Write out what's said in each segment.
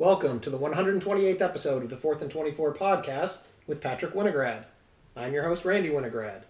Welcome to the 128th episode of the 4th and 24 podcast with Patrick Winograd. I'm your host, Randy Winograd.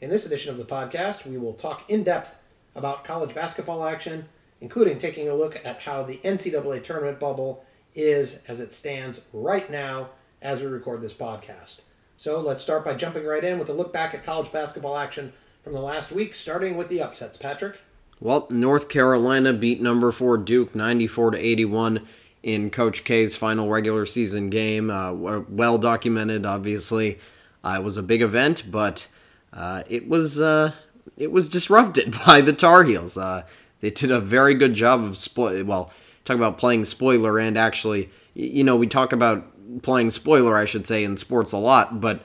In this edition of the podcast, we will talk in depth about college basketball action, including taking a look at how the NCAA tournament bubble is as it stands right now as we record this podcast. So let's start by jumping right in with a look back at college basketball action from the last week, starting with the upsets. Patrick? Well, North Carolina beat number four Duke 94 to 81 in Coach K's final regular season game. Uh, well documented, obviously. Uh, it was a big event, but uh, it was uh, it was disrupted by the Tar Heels. Uh, they did a very good job of spoil. Well, talk about playing spoiler and actually, you know, we talk about playing spoiler, I should say, in sports a lot, but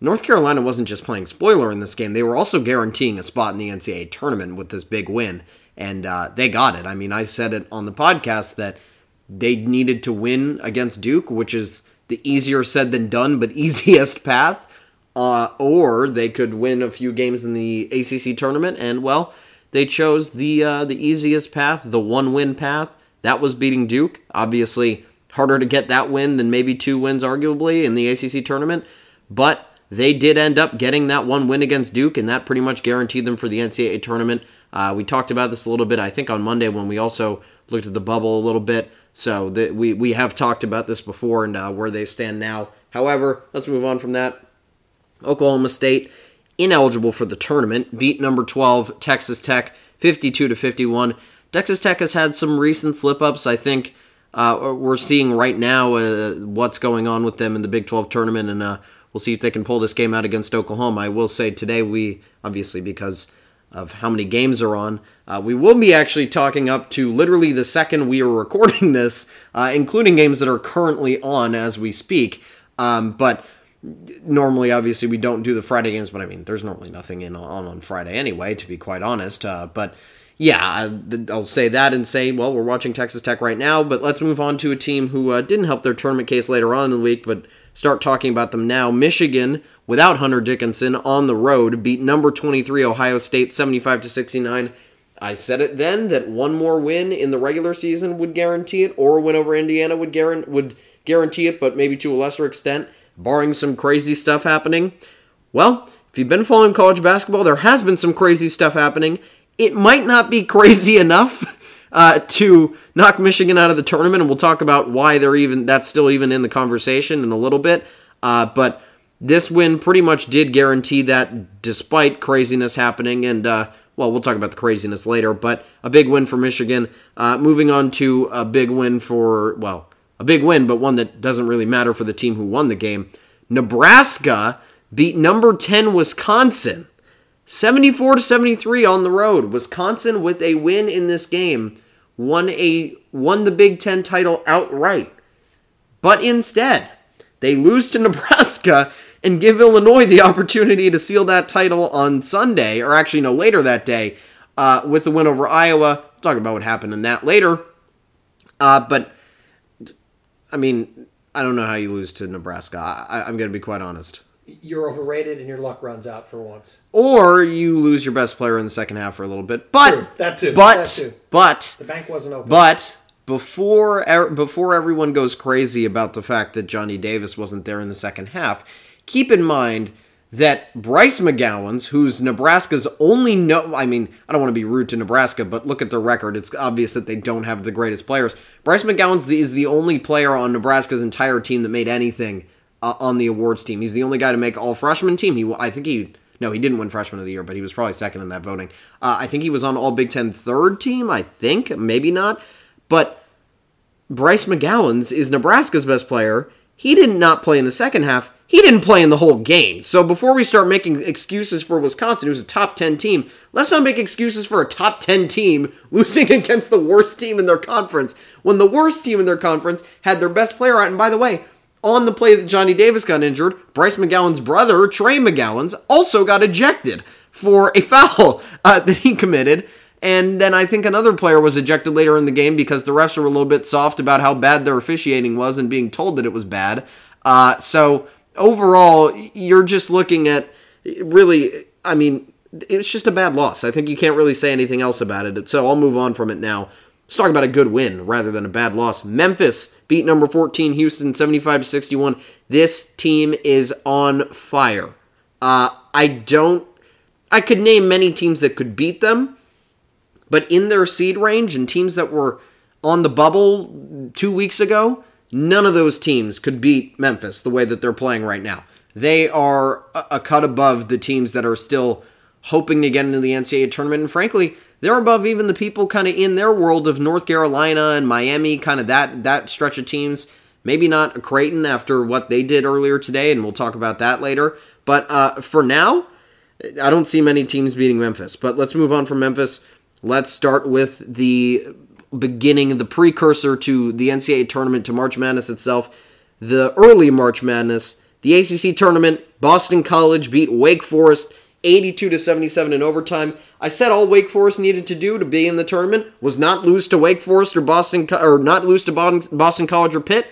North Carolina wasn't just playing spoiler in this game; they were also guaranteeing a spot in the NCAA tournament with this big win, and uh, they got it. I mean, I said it on the podcast that they needed to win against Duke, which is the easier said than done, but easiest path. Uh, or they could win a few games in the ACC tournament, and well, they chose the uh, the easiest path, the one win path. That was beating Duke. Obviously, harder to get that win than maybe two wins, arguably, in the ACC tournament. But they did end up getting that one win against Duke, and that pretty much guaranteed them for the NCAA tournament. Uh, we talked about this a little bit, I think, on Monday when we also looked at the bubble a little bit. So we we have talked about this before and uh, where they stand now. However, let's move on from that. Oklahoma State ineligible for the tournament beat number 12 Texas Tech 52 to 51. Texas Tech has had some recent slip ups. I think uh, we're seeing right now uh, what's going on with them in the Big 12 tournament, and uh, we'll see if they can pull this game out against Oklahoma. I will say today we obviously because of how many games are on. Uh, we will be actually talking up to literally the second we are recording this, uh, including games that are currently on as we speak. Um, but normally, obviously, we don't do the Friday games, but I mean, there's normally nothing in on on Friday anyway, to be quite honest. Uh, but yeah, I'll say that and say, well, we're watching Texas Tech right now, but let's move on to a team who uh, didn't help their tournament case later on in the week, but start talking about them now. Michigan, without Hunter Dickinson on the road, beat number 23 Ohio State 75 to 69. I said it then that one more win in the regular season would guarantee it, or a win over Indiana would guarantee would guarantee it, but maybe to a lesser extent, barring some crazy stuff happening. Well, if you've been following college basketball, there has been some crazy stuff happening. It might not be crazy enough uh, to knock Michigan out of the tournament, and we'll talk about why they're even that's still even in the conversation in a little bit. Uh, but this win pretty much did guarantee that, despite craziness happening, and uh, well, we'll talk about the craziness later. But a big win for Michigan. Uh, moving on to a big win for well, a big win, but one that doesn't really matter for the team who won the game. Nebraska beat number 10 Wisconsin 74 to 73 on the road. Wisconsin with a win in this game won a won the Big 10 title outright. But instead, they lose to Nebraska and give Illinois the opportunity to seal that title on Sunday, or actually no later that day, uh, with the win over Iowa. We'll talk about what happened in that later. Uh, but I mean, I don't know how you lose to Nebraska. I, I'm going to be quite honest you're overrated and your luck runs out for once. Or you lose your best player in the second half for a little bit. But True, that too. But that too. but the bank wasn't open. But before er, before everyone goes crazy about the fact that Johnny Davis wasn't there in the second half, keep in mind that Bryce McGowens, who's Nebraska's only no I mean, I don't want to be rude to Nebraska, but look at their record. It's obvious that they don't have the greatest players. Bryce McGowens is the only player on Nebraska's entire team that made anything uh, on the awards team. He's the only guy to make all freshman team. He, I think he, no, he didn't win freshman of the year, but he was probably second in that voting. Uh, I think he was on all Big Ten third team. I think maybe not, but Bryce McGowens is Nebraska's best player. He did not play in the second half. He didn't play in the whole game. So before we start making excuses for Wisconsin, who's a top 10 team, let's not make excuses for a top 10 team losing against the worst team in their conference when the worst team in their conference had their best player out. And by the way, on the play that Johnny Davis got injured, Bryce McGowens' brother, Trey McGowens, also got ejected for a foul uh, that he committed. And then I think another player was ejected later in the game because the refs were a little bit soft about how bad their officiating was and being told that it was bad. Uh, so overall, you're just looking at really, I mean, it's just a bad loss. I think you can't really say anything else about it. So I'll move on from it now. Let's talk about a good win rather than a bad loss. Memphis beat number 14 Houston 75 to 61. This team is on fire. Uh, I don't. I could name many teams that could beat them, but in their seed range and teams that were on the bubble two weeks ago, none of those teams could beat Memphis the way that they're playing right now. They are a cut above the teams that are still hoping to get into the NCAA tournament. And frankly, they're above even the people kind of in their world of North Carolina and Miami, kind of that that stretch of teams. Maybe not Creighton after what they did earlier today, and we'll talk about that later. But uh, for now, I don't see many teams beating Memphis. But let's move on from Memphis. Let's start with the beginning, the precursor to the NCAA tournament, to March Madness itself, the early March Madness. The ACC tournament, Boston College beat Wake Forest 82 to 77 in overtime. I said all Wake Forest needed to do to be in the tournament was not lose to Wake Forest or Boston or not lose to Boston College or Pitt.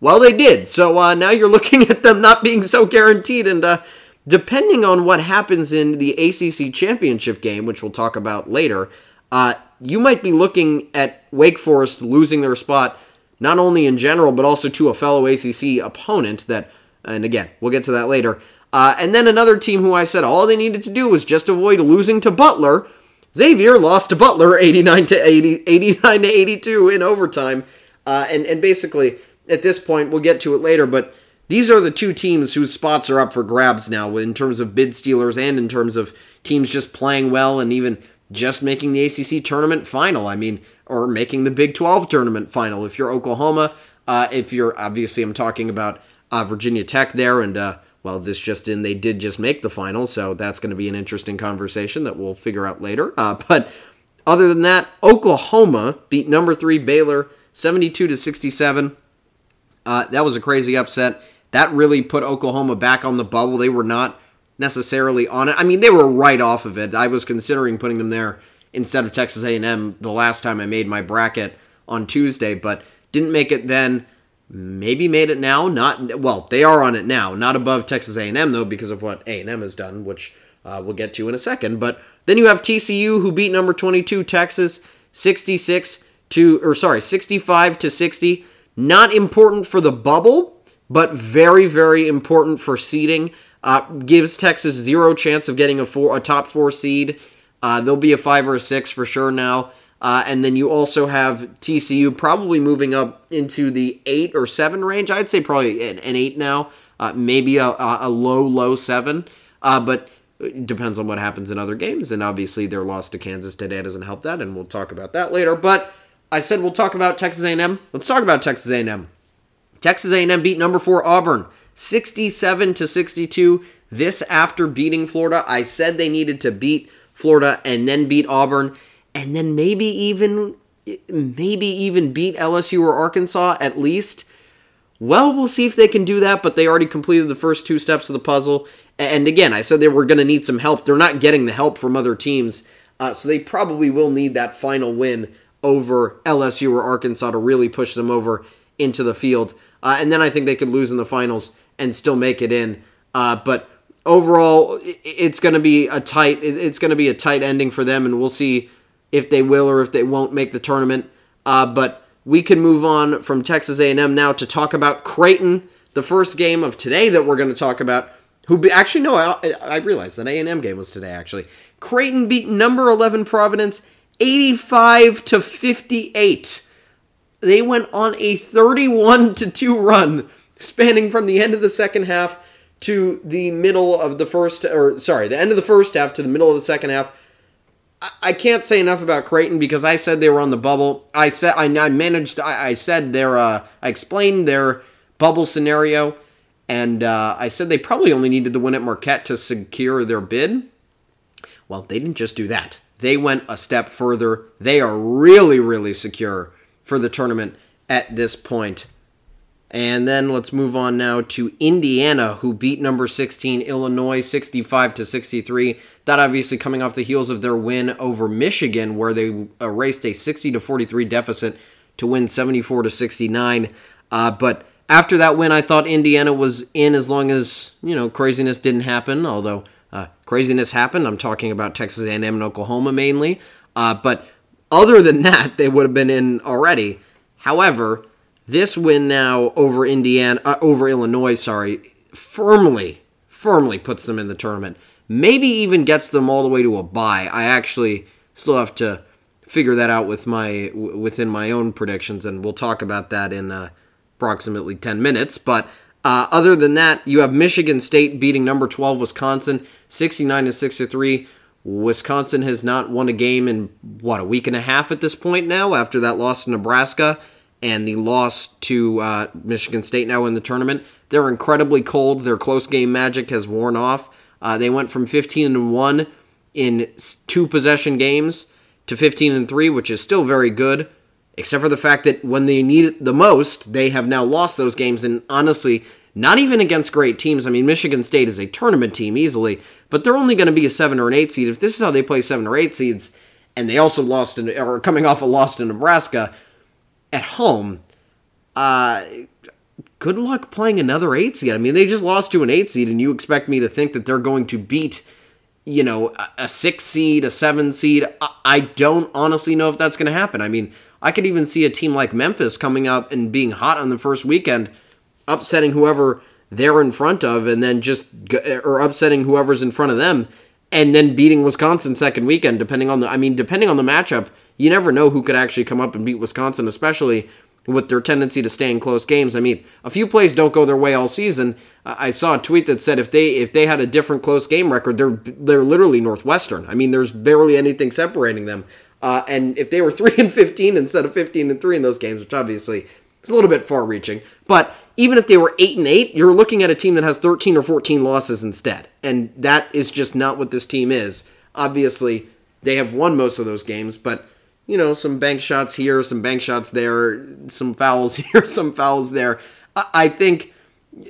Well, they did. So uh, now you're looking at them not being so guaranteed, and uh, depending on what happens in the ACC championship game, which we'll talk about later, uh, you might be looking at Wake Forest losing their spot not only in general but also to a fellow ACC opponent. That, and again, we'll get to that later. Uh, and then another team who I said all they needed to do was just avoid losing to Butler. Xavier lost to Butler 89 to 80, 89 to 82 in overtime. Uh, and, and basically, at this point, we'll get to it later, but these are the two teams whose spots are up for grabs now in terms of bid stealers and in terms of teams just playing well and even just making the ACC tournament final. I mean, or making the Big 12 tournament final. If you're Oklahoma, uh, if you're obviously, I'm talking about uh, Virginia Tech there, and uh, well, this just in, they did just make the final, so that's going to be an interesting conversation that we'll figure out later. Uh, but other than that, Oklahoma beat number three Baylor 72 to 67. Uh, that was a crazy upset. That really put Oklahoma back on the bubble. They were not necessarily on it. I mean, they were right off of it. I was considering putting them there instead of Texas A&M the last time I made my bracket on Tuesday, but didn't make it then maybe made it now. Not well, they are on it now. Not above Texas A&M though, because of what A&M has done, which uh, we'll get to in a second. But then you have TCU who beat number 22 Texas 66 to or sorry 65 to 60. Not important for the bubble, but very very important for seeding. Uh, gives Texas zero chance of getting a four a top four seed. Uh, they'll be a five or a six for sure now. Uh, and then you also have TCU probably moving up into the eight or seven range. I'd say probably an, an eight now, uh, maybe a, a, low, low seven. Uh, but it depends on what happens in other games. And obviously, their loss to Kansas today doesn't help that, and we'll talk about that later. But I said we'll talk about Texas A&M. Let's talk about Texas A&M. Texas A&M beat number four Auburn, 67 to 62. This after beating Florida. I said they needed to beat Florida and then beat Auburn and then maybe even maybe even beat LSU or Arkansas at least. Well, we'll see if they can do that, but they already completed the first two steps of the puzzle. And again, I said they were going to need some help. They're not getting the help from other teams, uh, so they probably will need that final win over LSU or Arkansas to really push them over into the field. Uh, and then I think they could lose in the finals and still make it in. Uh, but overall, it's going to be a tight. It's going to be a tight ending for them, and we'll see if they will or if they won't make the tournament. Uh, but we can move on from Texas A&M now to talk about Creighton, the first game of today that we're going to talk about. Who be, actually no, I, I realized that A&M game was today. Actually, Creighton beat number eleven Providence eighty-five to fifty-eight. They went on a thirty-one to two run, spanning from the end of the second half to the middle of the first, or sorry, the end of the first half to the middle of the second half I can't say enough about Creighton because I said they were on the bubble. I said I, managed. I, said their. Uh, I explained their bubble scenario, and uh, I said they probably only needed the win at Marquette to secure their bid. Well, they didn't just do that. They went a step further. They are really, really secure for the tournament at this point. And then let's move on now to Indiana, who beat number 16 Illinois 65 to 63. That obviously coming off the heels of their win over Michigan, where they erased a 60 to 43 deficit to win 74 to 69. Uh, but after that win, I thought Indiana was in as long as you know craziness didn't happen. Although uh, craziness happened, I'm talking about Texas A&M and Oklahoma mainly. Uh, but Other than that, they would have been in already. However, this win now over Indiana, uh, over Illinois, sorry, firmly, firmly puts them in the tournament. Maybe even gets them all the way to a bye. I actually still have to figure that out with my within my own predictions, and we'll talk about that in uh, approximately ten minutes. But uh, other than that, you have Michigan State beating number twelve Wisconsin, sixty nine to sixty three. Wisconsin has not won a game in what a week and a half at this point now after that loss to Nebraska and the loss to uh, Michigan State now in the tournament. They're incredibly cold. Their close game magic has worn off. Uh, they went from 15 and one in two possession games to 15 and three, which is still very good. Except for the fact that when they need it the most, they have now lost those games. And honestly, not even against great teams. I mean, Michigan State is a tournament team easily, but they're only going to be a seven or an eight seed. If this is how they play seven or eight seeds, and they also lost in, or coming off a loss to Nebraska at home, uh, good luck playing another eight seed. I mean, they just lost to an eight seed, and you expect me to think that they're going to beat, you know, a six seed, a seven seed. I don't honestly know if that's going to happen. I mean, I could even see a team like Memphis coming up and being hot on the first weekend upsetting whoever they're in front of and then just or upsetting whoever's in front of them and then beating Wisconsin second weekend depending on the I mean depending on the matchup you never know who could actually come up and beat Wisconsin especially with their tendency to stay in close games I mean a few plays don't go their way all season I saw a tweet that said if they if they had a different close game record they're they're literally Northwestern I mean there's barely anything separating them uh, and if they were 3 and 15 instead of 15 and 3 in those games which obviously is a little bit far reaching but even if they were 8 and 8, you're looking at a team that has 13 or 14 losses instead. And that is just not what this team is. Obviously, they have won most of those games, but you know, some bank shots here, some bank shots there, some fouls here, some fouls there. I think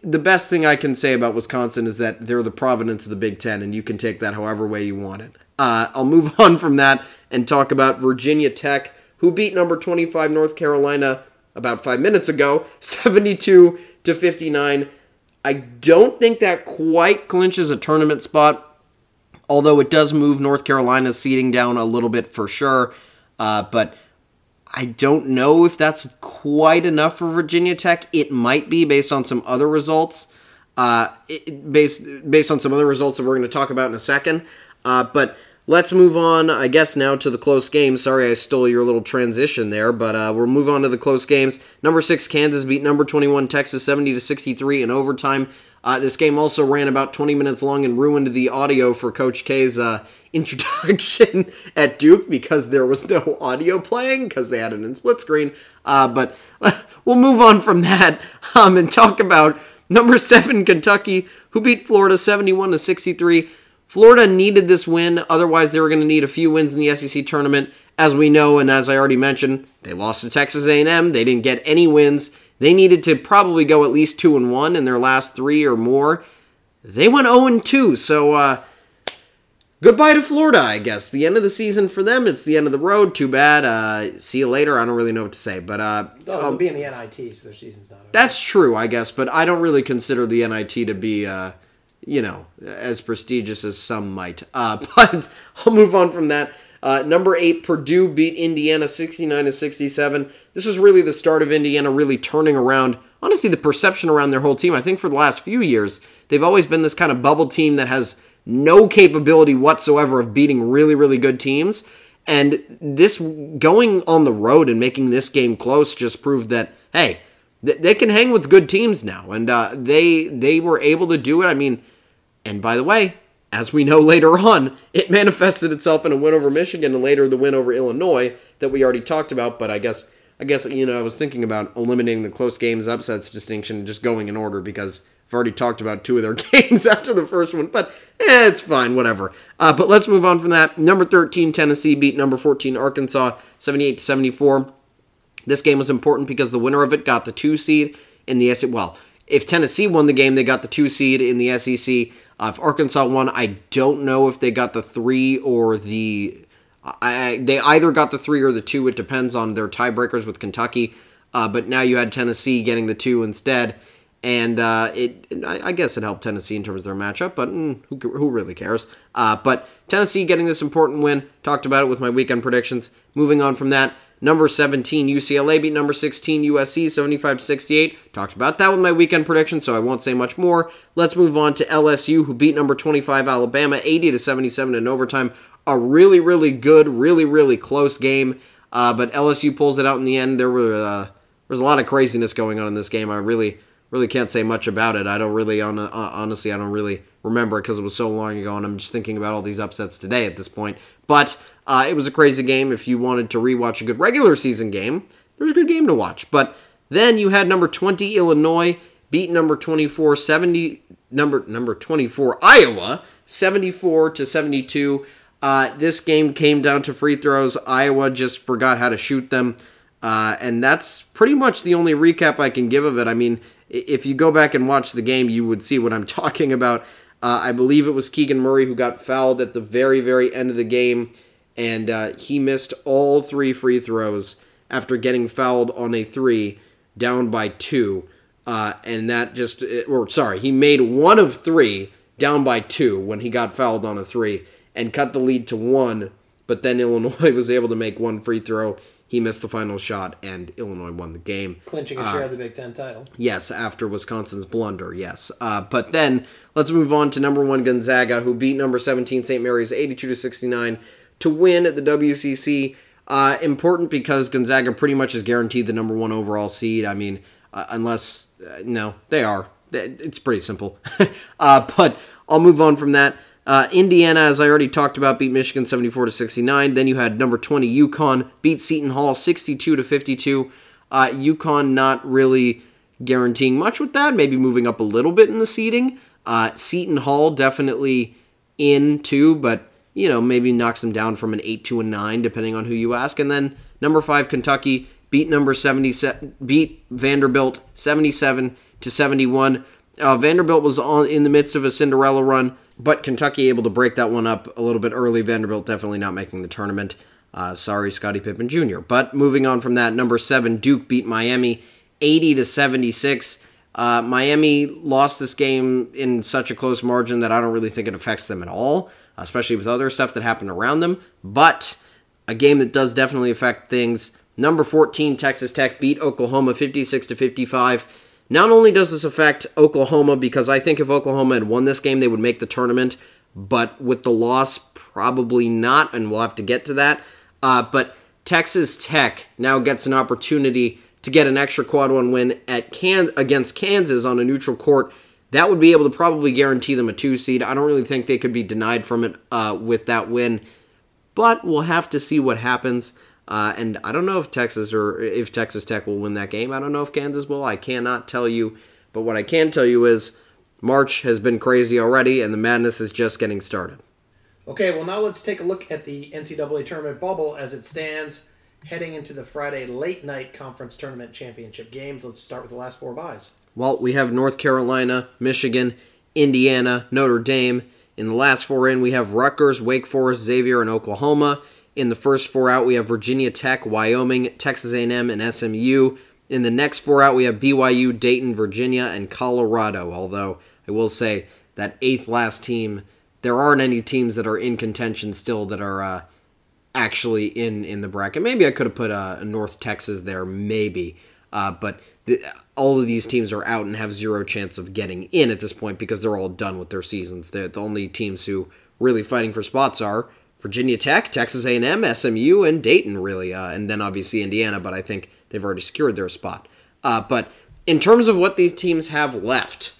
the best thing I can say about Wisconsin is that they're the Providence of the Big Ten, and you can take that however way you want it. Uh, I'll move on from that and talk about Virginia Tech, who beat number 25 North Carolina about five minutes ago, 72 to 59. I don't think that quite clinches a tournament spot, although it does move North Carolina's seeding down a little bit for sure. Uh, but I don't know if that's quite enough for Virginia Tech. It might be based on some other results, uh, it, based based on some other results that we're going to talk about in a second. Uh, but Let's move on, I guess, now to the close games. Sorry I stole your little transition there, but uh, we'll move on to the close games. Number six, Kansas beat number 21, Texas, 70 to 63 in overtime. Uh, this game also ran about 20 minutes long and ruined the audio for Coach K's uh, introduction at Duke because there was no audio playing because they had it in split screen. Uh, but we'll move on from that um, and talk about number seven, Kentucky, who beat Florida 71 to 63. Florida needed this win, otherwise, they were going to need a few wins in the SEC tournament. As we know, and as I already mentioned, they lost to Texas A&M. They didn't get any wins. They needed to probably go at least two and one in their last three or more. They went 0 and 2, so uh, goodbye to Florida, I guess. The end of the season for them. It's the end of the road. Too bad. Uh, see you later. I don't really know what to say, but uh, oh, they'll be in the NIT, so their season's not. Over. That's true, I guess, but I don't really consider the NIT to be. Uh, you know, as prestigious as some might. Uh, but I'll move on from that. Uh, number eight, Purdue beat Indiana 69 to 67. This was really the start of Indiana really turning around. Honestly, the perception around their whole team. I think for the last few years, they've always been this kind of bubble team that has no capability whatsoever of beating really, really good teams. And this going on the road and making this game close just proved that hey, they can hang with good teams now, and uh, they they were able to do it. I mean and by the way, as we know later on, it manifested itself in a win over Michigan and later the win over Illinois that we already talked about. But I guess I guess you know I was thinking about eliminating the close games upsets distinction and just going in order because I've already talked about two of their games after the first one. But eh, it's fine, whatever. Uh, but let's move on from that. Number 13 Tennessee beat number 14 Arkansas 78 to 74. This game was important because the winner of it got the two seed in the SEC. Well, if Tennessee won the game, they got the two seed in the SEC. Uh, if Arkansas won, I don't know if they got the three or the. I, they either got the three or the two. It depends on their tiebreakers with Kentucky. Uh, but now you had Tennessee getting the two instead. and uh, it I, I, guess it helped Tennessee in terms of their matchup, but mm, who, who really cares? Uh, but Tennessee getting this important win. Talked about it with my weekend predictions. Moving on from that, number 17 UCLA beat number 16 USC 75 68. Talked about that with my weekend prediction, so I won't say much more. Let's move on to LSU who beat number 25 Alabama 80 to 77 in overtime. A really really good, really really close game. Uh, but LSU pulls it out in the end. There were uh, there was a lot of craziness going on in this game. I really really can't say much about it. I don't really, on, uh, honestly, I don't really remember it because it was so long ago, and I'm just thinking about all these upsets today at this point. But uh, it was a crazy game. If you wanted to rewatch a good regular season game, there's a good game to watch. But then you had number 20 Illinois beat number 24 70 number number 24 Iowa 74 to 72. Uh, this game came down to free throws. Iowa just forgot how to shoot them. Uh, and that's pretty much the only recap I can give of it. I mean, if you go back and watch the game, you would see what I'm talking about. Uh, I believe it was Keegan Murray who got fouled at the very, very end of the game, and uh, he missed all three free throws after getting fouled on a three, down by two. Uh, and that just, or sorry, he made one of three, down by two when he got fouled on a three, and cut the lead to one. But then Illinois was able to make one free throw he missed the final shot, and Illinois won the game, clinching a share uh, of the Big Ten title. Yes, after Wisconsin's blunder. Yes, uh, but then let's move on to number one Gonzaga, who beat number seventeen St. Mary's eighty-two to sixty-nine to win at the WCC. Uh, important because Gonzaga pretty much is guaranteed the number one overall seed. I mean, uh, unless uh, no, they are. It's pretty simple. Uh, but I'll move on from that. Uh, Indiana, as I already talked about, beat Michigan 74 to 69. Then you had number 20 UConn beat Seton Hall 62 to 52. Uh, UConn not really guaranteeing much with that, maybe moving up a little bit in the seeding. Uh, Seton Hall definitely in too, but you know maybe knocks them down from an eight to a nine, depending on who you ask. And then number five Kentucky beat number 70 beat Vanderbilt 77 to 71. Uh, Vanderbilt was on in the midst of a Cinderella run but Kentucky able to break that one up a little bit early. Vanderbilt definitely not making the tournament. Uh, sorry, Scottie Pippen Jr. But moving on from that, number seven Duke beat Miami 80 to 76. Uh, Miami lost this game in such a close margin that I don't really think it affects them at all, especially with other stuff that happened around them. But a game that does definitely affect things. Number 14 Texas Tech beat Oklahoma 56 to 55. Not only does this affect Oklahoma, because I think if Oklahoma had won this game, they would make the tournament, but with the loss, probably not, and we'll have to get to that. Uh, but Texas Tech now gets an opportunity to get an extra quad one win at Can- against Kansas on a neutral court. That would be able to probably guarantee them a two seed. I don't really think they could be denied from it uh, with that win, but we'll have to see what happens. Uh, and I don't know if Texas or if Texas Tech will win that game. I don't know if Kansas will. I cannot tell you. But what I can tell you is March has been crazy already, and the madness is just getting started. Okay, well, now let's take a look at the NCAA tournament bubble as it stands heading into the Friday late night conference tournament championship games. Let's start with the last four byes. Well, we have North Carolina, Michigan, Indiana, Notre Dame. In the last four in, we have Rutgers, Wake Forest, Xavier, and Oklahoma. In the first four out, we have Virginia Tech, Wyoming, Texas A&M, and SMU. In the next four out, we have BYU, Dayton, Virginia, and Colorado. Although I will say that eighth last team, there aren't any teams that are in contention still that are uh, actually in in the bracket. Maybe I could have put uh, North Texas there, maybe, uh, but the, all of these teams are out and have zero chance of getting in at this point because they're all done with their seasons. They're the only teams who really fighting for spots are Virginia Tech, Texas A&M, SMU, and Dayton, really, uh, and then obviously Indiana. But I think they've already secured their spot. Uh, but in terms of what these teams have left,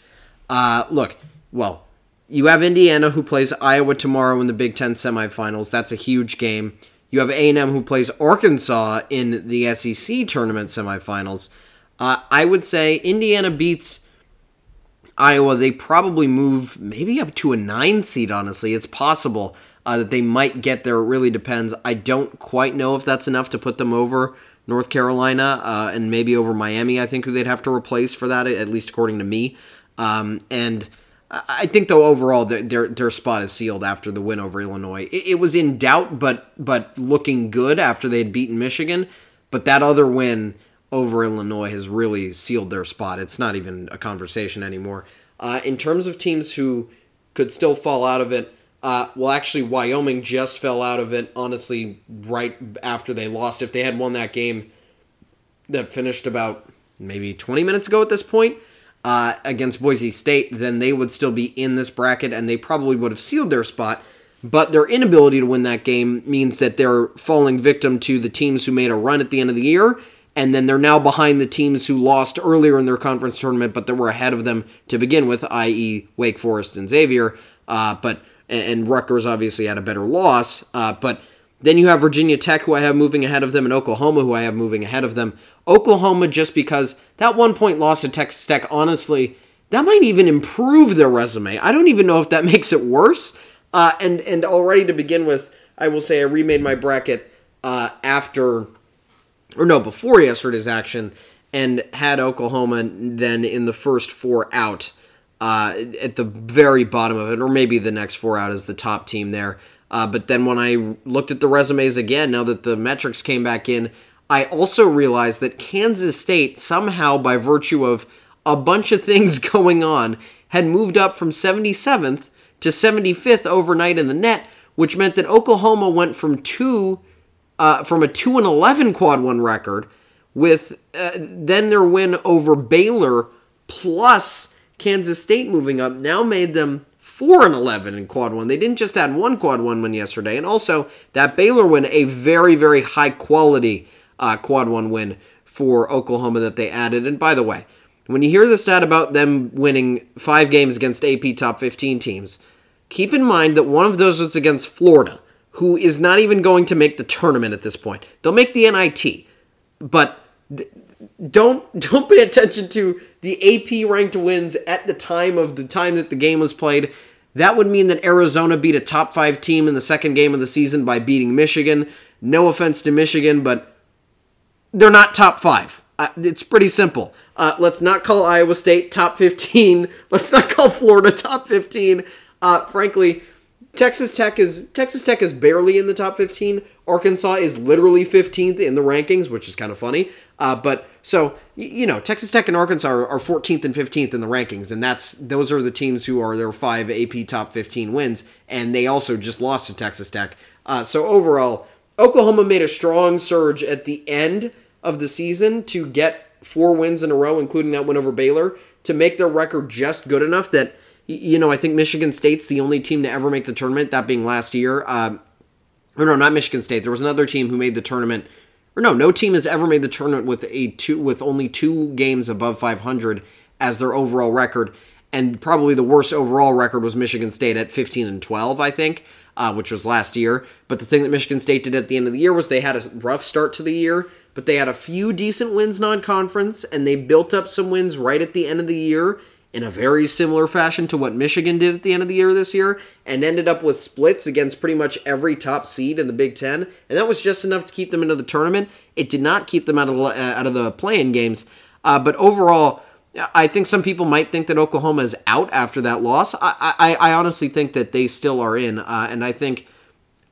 uh, look, well, you have Indiana who plays Iowa tomorrow in the Big Ten semifinals. That's a huge game. You have A&M who plays Arkansas in the SEC tournament semifinals. Uh, I would say Indiana beats Iowa. They probably move maybe up to a nine seed. Honestly, it's possible uh, that they might get there. It really depends. I don't quite know if that's enough to put them over North Carolina uh, and maybe over Miami. I think who they'd have to replace for that, at least according to me. Um, and I think though overall their their spot is sealed after the win over Illinois. It, it was in doubt, but but looking good after they had beaten Michigan. But that other win over Illinois has really sealed their spot. It's not even a conversation anymore. Uh, in terms of teams who could still fall out of it, uh, well, actually, Wyoming just fell out of it, honestly, right after they lost. If they had won that game that finished about maybe 20 minutes ago at this point uh, against Boise State, then they would still be in this bracket and they probably would have sealed their spot. But their inability to win that game means that they're falling victim to the teams who made a run at the end of the year and then they're now behind the teams who lost earlier in their conference tournament, but that were ahead of them to begin with, i.e., Wake Forest and Xavier. Uh, but and Rutgers obviously had a better loss. Uh, but then you have Virginia Tech, who I have moving ahead of them, and Oklahoma, who I have moving ahead of them. Oklahoma, just because that one point loss to Texas Tech, honestly, that might even improve their resume. I don't even know if that makes it worse. Uh, and and already to begin with, I will say I remade my bracket uh, after or no, before yesterday's action, and had Oklahoma then in the first four out uh, at the very bottom of it, or maybe the next four out as the top team there. Uh, but then when I looked at the resumes again, now that the metrics came back in, I also realized that Kansas State, somehow by virtue of a bunch of things going on, had moved up from 77th to 75th overnight in the NET, which meant that Oklahoma went from two uh, from a 2 and 11 quad 1 record with uh, then their win over Baylor plus Kansas State moving up now made them 4 and 11 in quad 1. They didn't just add one quad 1 win yesterday and also that Baylor win a very very high quality uh, quad 1 win for Oklahoma that they added and by the way when you hear the stat about them winning 5 games against AP top 15 teams keep in mind that one of those was against Florida who is not even going to make the tournament at this point. They'll make the NIT, but don't don't pay attention to the AP ranked wins at the time of the time that the game was played. That would mean that Arizona beat a top 5 team in the second game of the season by beating Michigan. No offense to Michigan, but they're not top 5. Uh, it's pretty simple. Uh, let's not call Iowa State top 15. Let's not call Florida top 15. Uh, frankly, Texas Tech is Texas Tech is barely in the top 15. Arkansas is literally 15th in the rankings, which is kind of funny. Uh, but so you know, Texas Tech and Arkansas are, are, 14th and 15th in the rankings, and that's those are the teams who are their five AP top 15 wins, and they also just lost to Texas Tech. Uh, so overall, Oklahoma made a strong surge at the end of the season to get four wins in a row, including that win over Baylor, to make their record just good enough that you know, I think Michigan State's the only team to ever make the tournament, that being last year. Um, or no, not Michigan State. There was another team who made the tournament. Or no, no team has ever made the tournament with a two with only two games above 500 as their overall record. And probably the worst overall record was Michigan State at 15 and 12, I think, uh, which was last year. But the thing that Michigan State did at the end of the year was they had a rough start to the year, but they had a few decent wins non-conference, and they built up some wins right at the end of the year in a very similar fashion to what Michigan did at the end of the year this year and ended up with splits against pretty much every top seed in the Big 10 and that was just enough to keep them into the tournament. It did not keep them out of the, uh, out of the playing games. Uh, but overall, I think some people might think that Oklahoma is out after that loss. I, I, I honestly think that they still are in, uh, and I think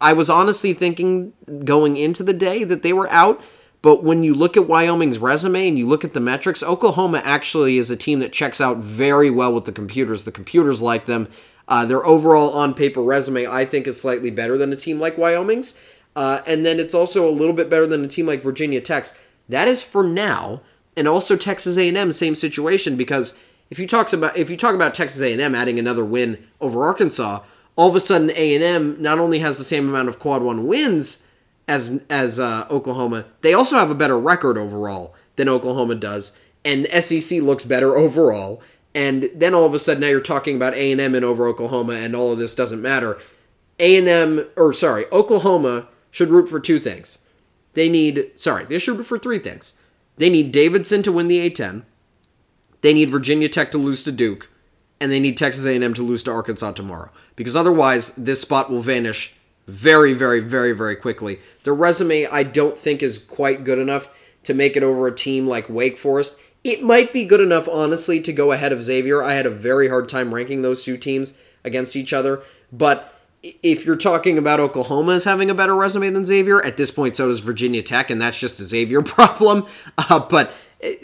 I was honestly thinking going into the day that they were out but when you look at Wyoming's resume and you look at the metrics, Oklahoma actually is a team that checks out very well with the computers. The computers like them. Uh, their overall on paper resume, I think, is slightly better than a team like Wyoming's. Uh, and then it's also a little bit better than a team like Virginia Tech's. That is for now, and also Texas A&M, same situation. Because if you talk about if you talk about Texas A&M adding another win over Arkansas, all of a sudden A&M not only has the same amount of quad one wins as as uh, Oklahoma. They also have a better record overall than Oklahoma does, and SEC looks better overall. And then all of a sudden, now you're talking about A and M and over Oklahoma, and all of this doesn't matter. A and M, or sorry, Oklahoma should root for two things. They need, sorry, they should root for three things. They need Davidson to win the A10. They need Virginia Tech to lose to Duke, and they need Texas A&M to lose to Arkansas tomorrow. Because otherwise, this spot will vanish very, very, very, very quickly. The resume, I don't think, is quite good enough to make it over a team like Wake Forest. It might be good enough, honestly, to go ahead of Xavier. I had a very hard time ranking those two teams against each other, but if you're talking about Oklahoma as having a better resume than Xavier, at this point, so does Virginia Tech, and that's just a Xavier problem. Uh, but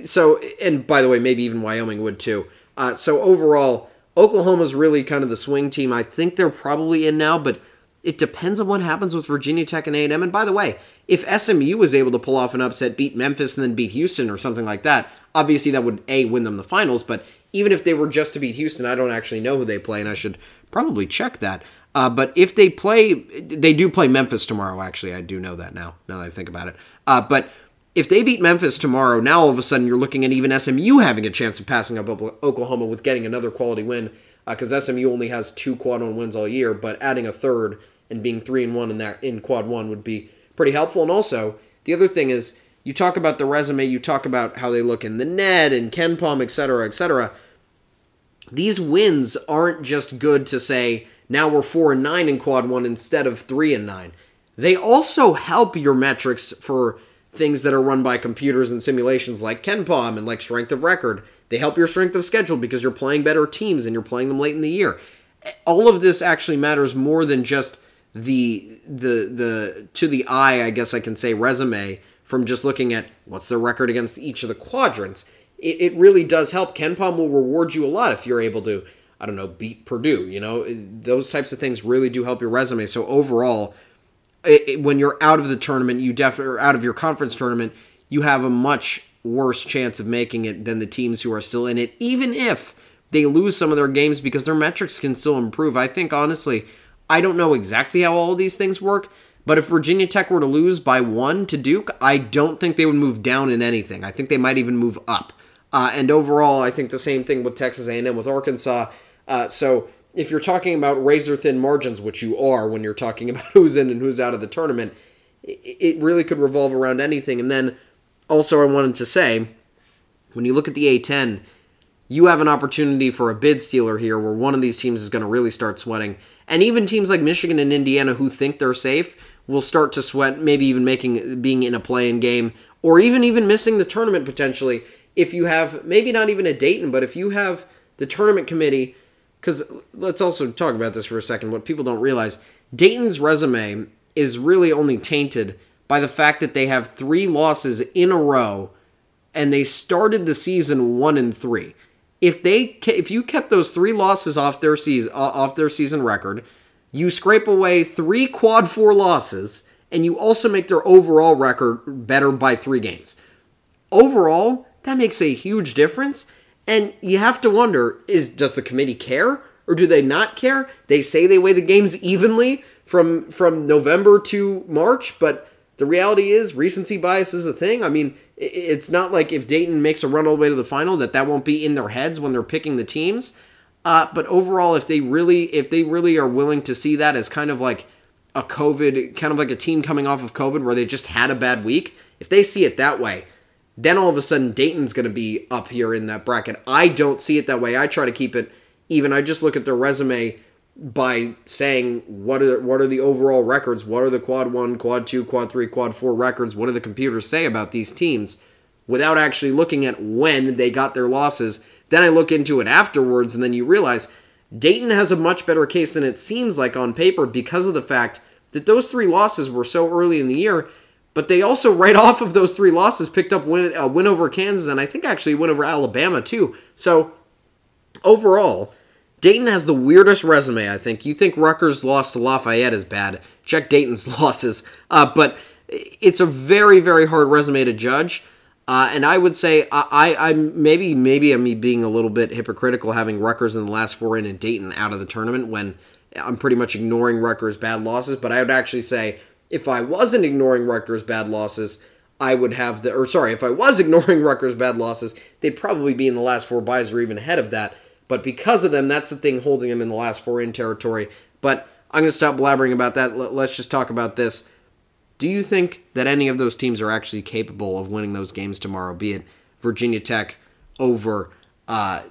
so, and by the way, maybe even Wyoming would too. Uh, so overall, Oklahoma's really kind of the swing team. I think they're probably in now, but it depends on what happens with Virginia Tech and A&M. And by the way, if SMU was able to pull off an upset, beat Memphis, and then beat Houston or something like that, obviously that would a win them the finals. But even if they were just to beat Houston, I don't actually know who they play, and I should probably check that. Uh, but if they play, they do play Memphis tomorrow. Actually, I do know that now. Now that I think about it. Uh, but if they beat Memphis tomorrow, now all of a sudden you're looking at even SMU having a chance of passing up Oklahoma with getting another quality win because uh, SMU only has two quad one wins all year, but adding a third and being three and one in that in quad one would be pretty helpful. And also the other thing is you talk about the resume, you talk about how they look in the NET and KenPom, et cetera, et cetera. These wins aren't just good to say now we're four and nine in quad one instead of three and nine. They also help your metrics for things that are run by computers and simulations like KenPom and like strength of record. They help your strength of schedule because you're playing better teams and you're playing them late in the year. All of this actually matters more than just the the the to the eye, I guess I can say resume from just looking at what's their record against each of the quadrants. It, it really does help. KenPom will reward you a lot if you're able to, I don't know, beat Purdue. You know, those types of things really do help your resume. So overall, it, it, when you're out of the tournament, you definitely out of your conference tournament, you have a much worse chance of making it than the teams who are still in it, even if they lose some of their games because their metrics can still improve. I think honestly, I don't know exactly how all of these things work, but if Virginia Tech were to lose by one to Duke, I don't think they would move down in anything. I think they might even move up. Uh, and overall, I think the same thing with Texas A&M with Arkansas. Uh, so if you're talking about razor thin margins, which you are when you're talking about who's in and who's out of the tournament, it really could revolve around anything. And then also, I wanted to say, when you look at the A10, you have an opportunity for a bid stealer here where one of these teams is going to really start sweating. And even teams like Michigan and Indiana who think they're safe will start to sweat, maybe even making being in a play-in game or even even missing the tournament potentially if you have maybe not even a Dayton, but if you have the tournament committee because let's also talk about this for a second. What people don't realize Dayton's resume is really only tainted by the fact that they have three losses in a row and they started the season one and three. If they if you kept those three losses off their season off their season record, you scrape away three quad four losses and you also make their overall record better by three games. Overall, that makes a huge difference and you have to wonder is does the committee care or do they not care? They say they weigh the games evenly from from November to March, but the reality is recency bias is a thing. I mean, it's not like if Dayton makes a run all the way to the final that that won't be in their heads when they're picking the teams. Uh, but overall, if they really if they really are willing to see that as kind of like a COVID, kind of like a team coming off of COVID where they just had a bad week, if they see it that way, then all of a sudden Dayton's going to be up here in that bracket. I don't see it that way. I try to keep it even. I just look at their resume by saying what are what are the overall records? What are the quad 1, quad 2, quad 3, quad 4 records? What do the computers say about these teams without actually looking at when they got their losses? Then I look into it afterwards and then you realize Dayton has a much better case than it seems like on paper because of the fact that those three losses were so early in the year but they also, right off of those three losses, picked up win, a win over Kansas and I think actually win over Alabama too. So overall, Dayton has the weirdest resume. I think you think Rutgers lost to Lafayette is bad. Check Dayton's losses, uh, but it's a very very hard resume to judge. Uh, and I would say I, I am maybe maybe I'm being a little bit hypocritical having Rutgers in the last four in and Dayton out of the tournament when I'm pretty much ignoring Rutgers' bad losses. But I would actually say if I wasn't ignoring Rutgers' bad losses, I would have the, or sorry, if I was ignoring Rutgers' bad losses, they'd probably be in the last four byes or even ahead of that. But because of them, that's the thing holding them in the last four in territory. But I'm going to stop blabbering about that. Let's just talk about this. Do you think that any of those teams are actually capable of winning those games tomorrow, be it Virginia Tech over uh,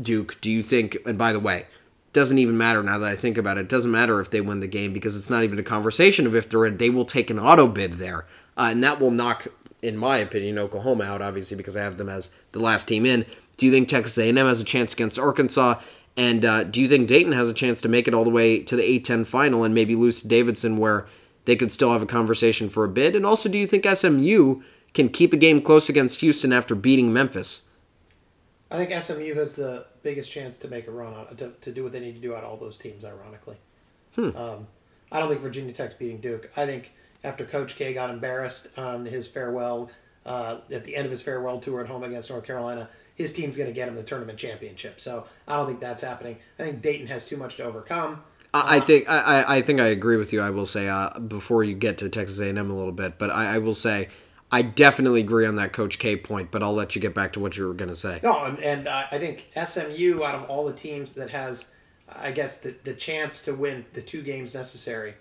Duke? Do you think, and by the way, doesn't even matter now that I think about it. It doesn't matter if they win the game because it's not even a conversation of if they're in. They will take an auto bid there, uh, and that will knock, in my opinion, Oklahoma out. Obviously, because I have them as the last team in. Do you think Texas A&M has a chance against Arkansas? And uh, do you think Dayton has a chance to make it all the way to the A10 final and maybe lose to Davidson where they could still have a conversation for a bid? And also, do you think SMU can keep a game close against Houston after beating Memphis? I think SMU has the biggest chance to make a run on to, to do what they need to do out of all those teams. Ironically, hmm. um, I don't think Virginia Tech's beating Duke. I think after Coach K got embarrassed on his farewell uh, at the end of his farewell tour at home against North Carolina, his team's going to get him the tournament championship. So I don't think that's happening. I think Dayton has too much to overcome. I, think I, I think I agree with you. I will say uh, before you get to Texas A&M a little bit, but I, I, will say I definitely agree on that Coach K point. But I'll let you get back to what you were going to say. No, and, and uh, I think SMU out of all the teams that has, I guess the the chance to win the two games necessary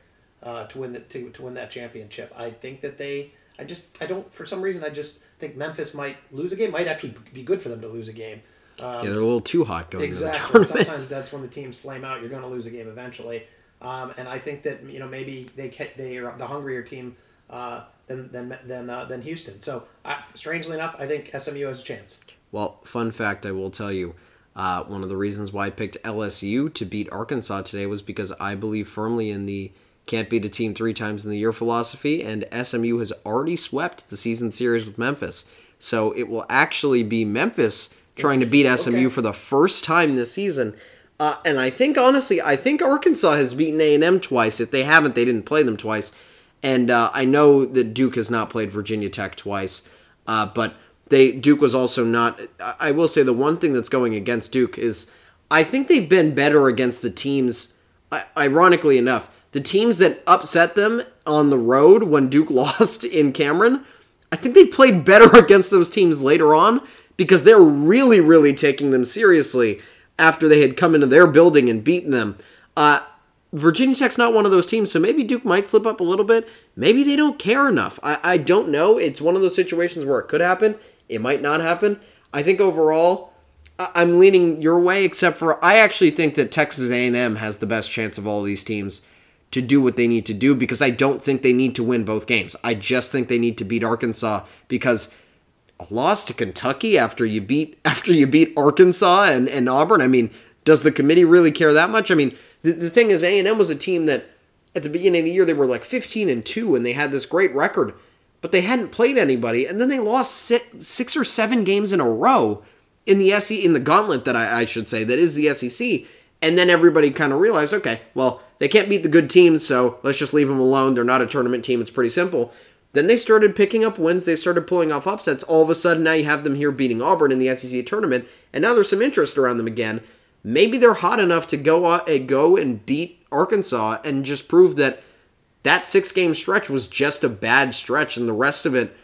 uh, to win the, to, to win that championship. I think that they. I just I don't for some reason I just think Memphis might lose a game. Might actually be good for them to lose a game. Um, yeah, they're a little too hot going exactly. Sometimes that's when the teams flame out. You're going to lose a game eventually. Um, and I think that you know maybe they they are the hungrier team uh, than than than, uh, than Houston. So uh, strangely enough, I think SMU has a chance. Well, fun fact, I will tell you. Uh, one of the reasons why I picked LSU to beat Arkansas today was because I believe firmly in the can't beat a team three times in the year philosophy, and SMU has already swept the season series with Memphis. So it will actually be Memphis trying to beat SMU okay. for the first time this season. Uh, and I think honestly, I think Arkansas has beaten A and M twice. If they haven't, they didn't play them twice. And uh, I know that Duke has not played Virginia Tech twice, uh, but they Duke was also not. I will say the one thing that's going against Duke is I think they've been better against the teams. Ironically enough, the teams that upset them on the road when Duke lost in Cameron, I think they played better against those teams later on because they're really, really taking them seriously after they had come into their building and beaten them. Uh, Virginia Tech's not one of those teams, so maybe Duke might slip up a little bit. Maybe they don't care enough. I, I don't know. It's one of those situations where it could happen. It might not happen. I think overall, I'm leaning your way, except for I actually think that Texas A&M has the best chance of all these teams to do what they need to do because I don't think they need to win both games. I just think they need to beat Arkansas because a loss to Kentucky after you beat after you beat Arkansas and, and Auburn. I mean, does the committee really care that much? I mean, the, the thing is, A and M was a team that at the beginning of the year they were like 15 and two, and they had this great record, but they hadn't played anybody, and then they lost six, six or seven games in a row in the SEC in the gauntlet that I, I should say that is the SEC, and then everybody kind of realized, okay, well they can't beat the good teams, so let's just leave them alone. They're not a tournament team. It's pretty simple. Then they started picking up wins. They started pulling off upsets. All of a sudden, now you have them here beating Auburn in the SEC tournament, and now there's some interest around them again. Maybe they're hot enough to go uh, go and beat Arkansas and just prove that that six game stretch was just a bad stretch, and the rest of it,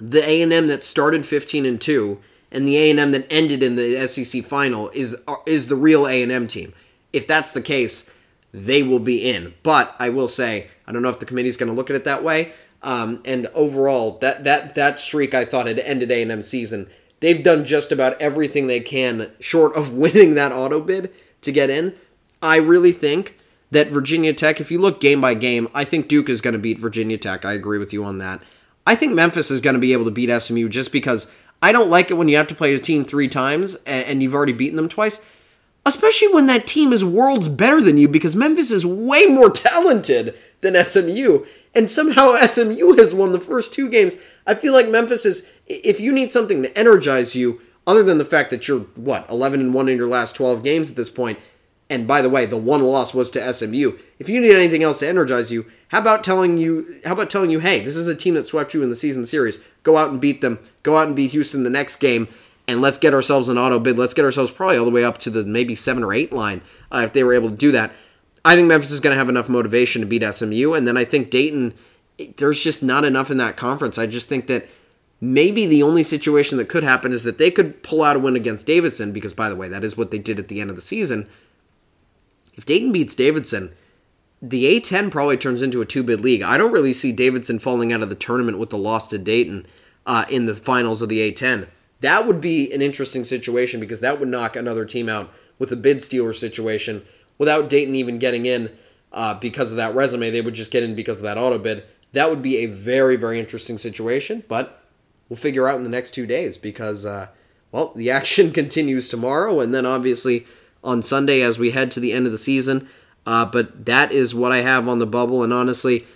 the A and M that started 15 and two, and the A and M that ended in the SEC final is is the real A and M team. If that's the case, they will be in. But I will say, I don't know if the committee's going to look at it that way. Um, and overall, that that that streak I thought had ended A and M season. They've done just about everything they can, short of winning that auto bid to get in. I really think that Virginia Tech, if you look game by game, I think Duke is going to beat Virginia Tech. I agree with you on that. I think Memphis is going to be able to beat SMU just because I don't like it when you have to play a team three times and, and you've already beaten them twice especially when that team is worlds better than you because Memphis is way more talented than SMU. And somehow SMU has won the first two games. I feel like Memphis is, if you need something to energize you, other than the fact that you're, what, 11 and 1 in your last 12 games at this point, and by the way, the one loss was to SMU. If you need anything else to energize you, how about telling you how about telling you, hey, this is the team that swept you in the season series. Go out and beat them. Go out and beat Houston the next game and let's get ourselves an auto bid. Let's get ourselves probably all the way up to the maybe seven or eight line uh, if they were able to do that. I think Memphis is going to have enough motivation to beat SMU, and then I think Dayton. There's just not enough in that conference. I just think that maybe the only situation that could happen is that they could pull out a win against Davidson, because by the way, that is what they did at the end of the season. If Dayton beats Davidson, the A10 probably turns into a two bid league. I don't really see Davidson falling out of the tournament with the loss to Dayton uh, in the finals of the A10. That would be an interesting situation because that would knock another team out with a bid stealer situation without Dayton even getting in uh, because of that resume. They would just get in because of that auto bid. That would be a very, very interesting situation, but we'll figure out in the next two days because, uh, well, the action continues tomorrow, and then obviously on Sunday as we head to the end of the season. Uh, but that is what I have on the bubble, and honestly,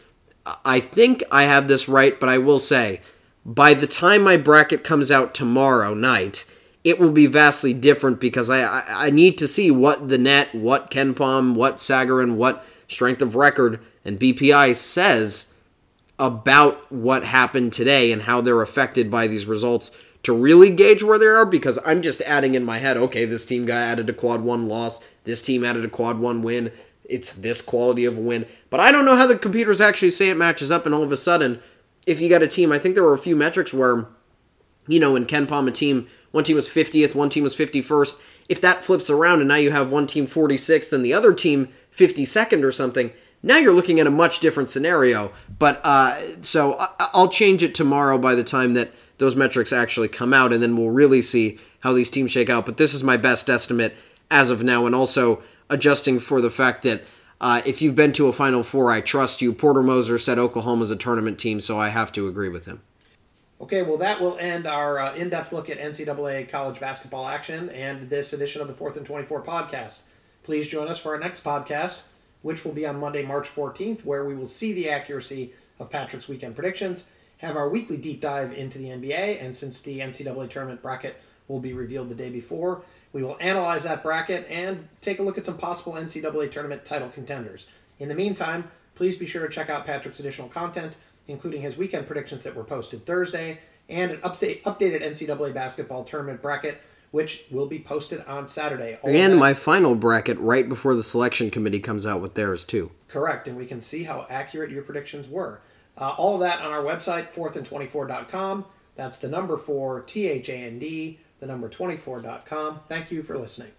I think I have this right, but I will say, by the time my bracket comes out tomorrow night, it will be vastly different because I, I, I need to see what the NET, what KenPom, what Sagarin, what strength of record, and BPI says about what happened today and how they're affected by these results to really gauge where they are because I'm just adding in my head, okay, this team got added a quad one loss, this team added a quad one win, it's this quality of win. But I don't know how the computers actually say it matches up, and all of a sudden, if you got a team, I think there were a few metrics where, you know, in KenPom, a team, one team was 50th, one team was 51st. If that flips around and now you have one team 46th and the other team 52nd or something, now you're looking at a much different scenario. But uh, so I'll change it tomorrow by the time that those metrics actually come out, and then we'll really see how these teams shake out. But this is my best estimate as of now, and also adjusting for the fact that uh, if you've been to a Final Four, I trust you. Porter Moser said Oklahoma's a tournament team, so I have to agree with him. Okay, well, that will end our uh, in depth look at NCAA college basketball action and this edition of the 4th and 24 podcast. Please join us for our next podcast, which will be on Monday, March 14th, where we will see the accuracy of Patrick's weekend predictions, have our weekly deep dive into the NBA, and since the NCAA tournament bracket will be revealed the day before, we will analyze that bracket and take a look at some possible NCAA tournament title contenders. In the meantime, please be sure to check out Patrick's additional content, including his weekend predictions that were posted Thursday and an update, updated NCAA basketball tournament bracket, which will be posted on Saturday. All and my final bracket right before the selection committee comes out with theirs, too. Correct, and we can see how accurate your predictions were. Uh, all of that on our website, 4thand24.com. That's the number 4, T H A N D, the number 24.com. Thank you for listening.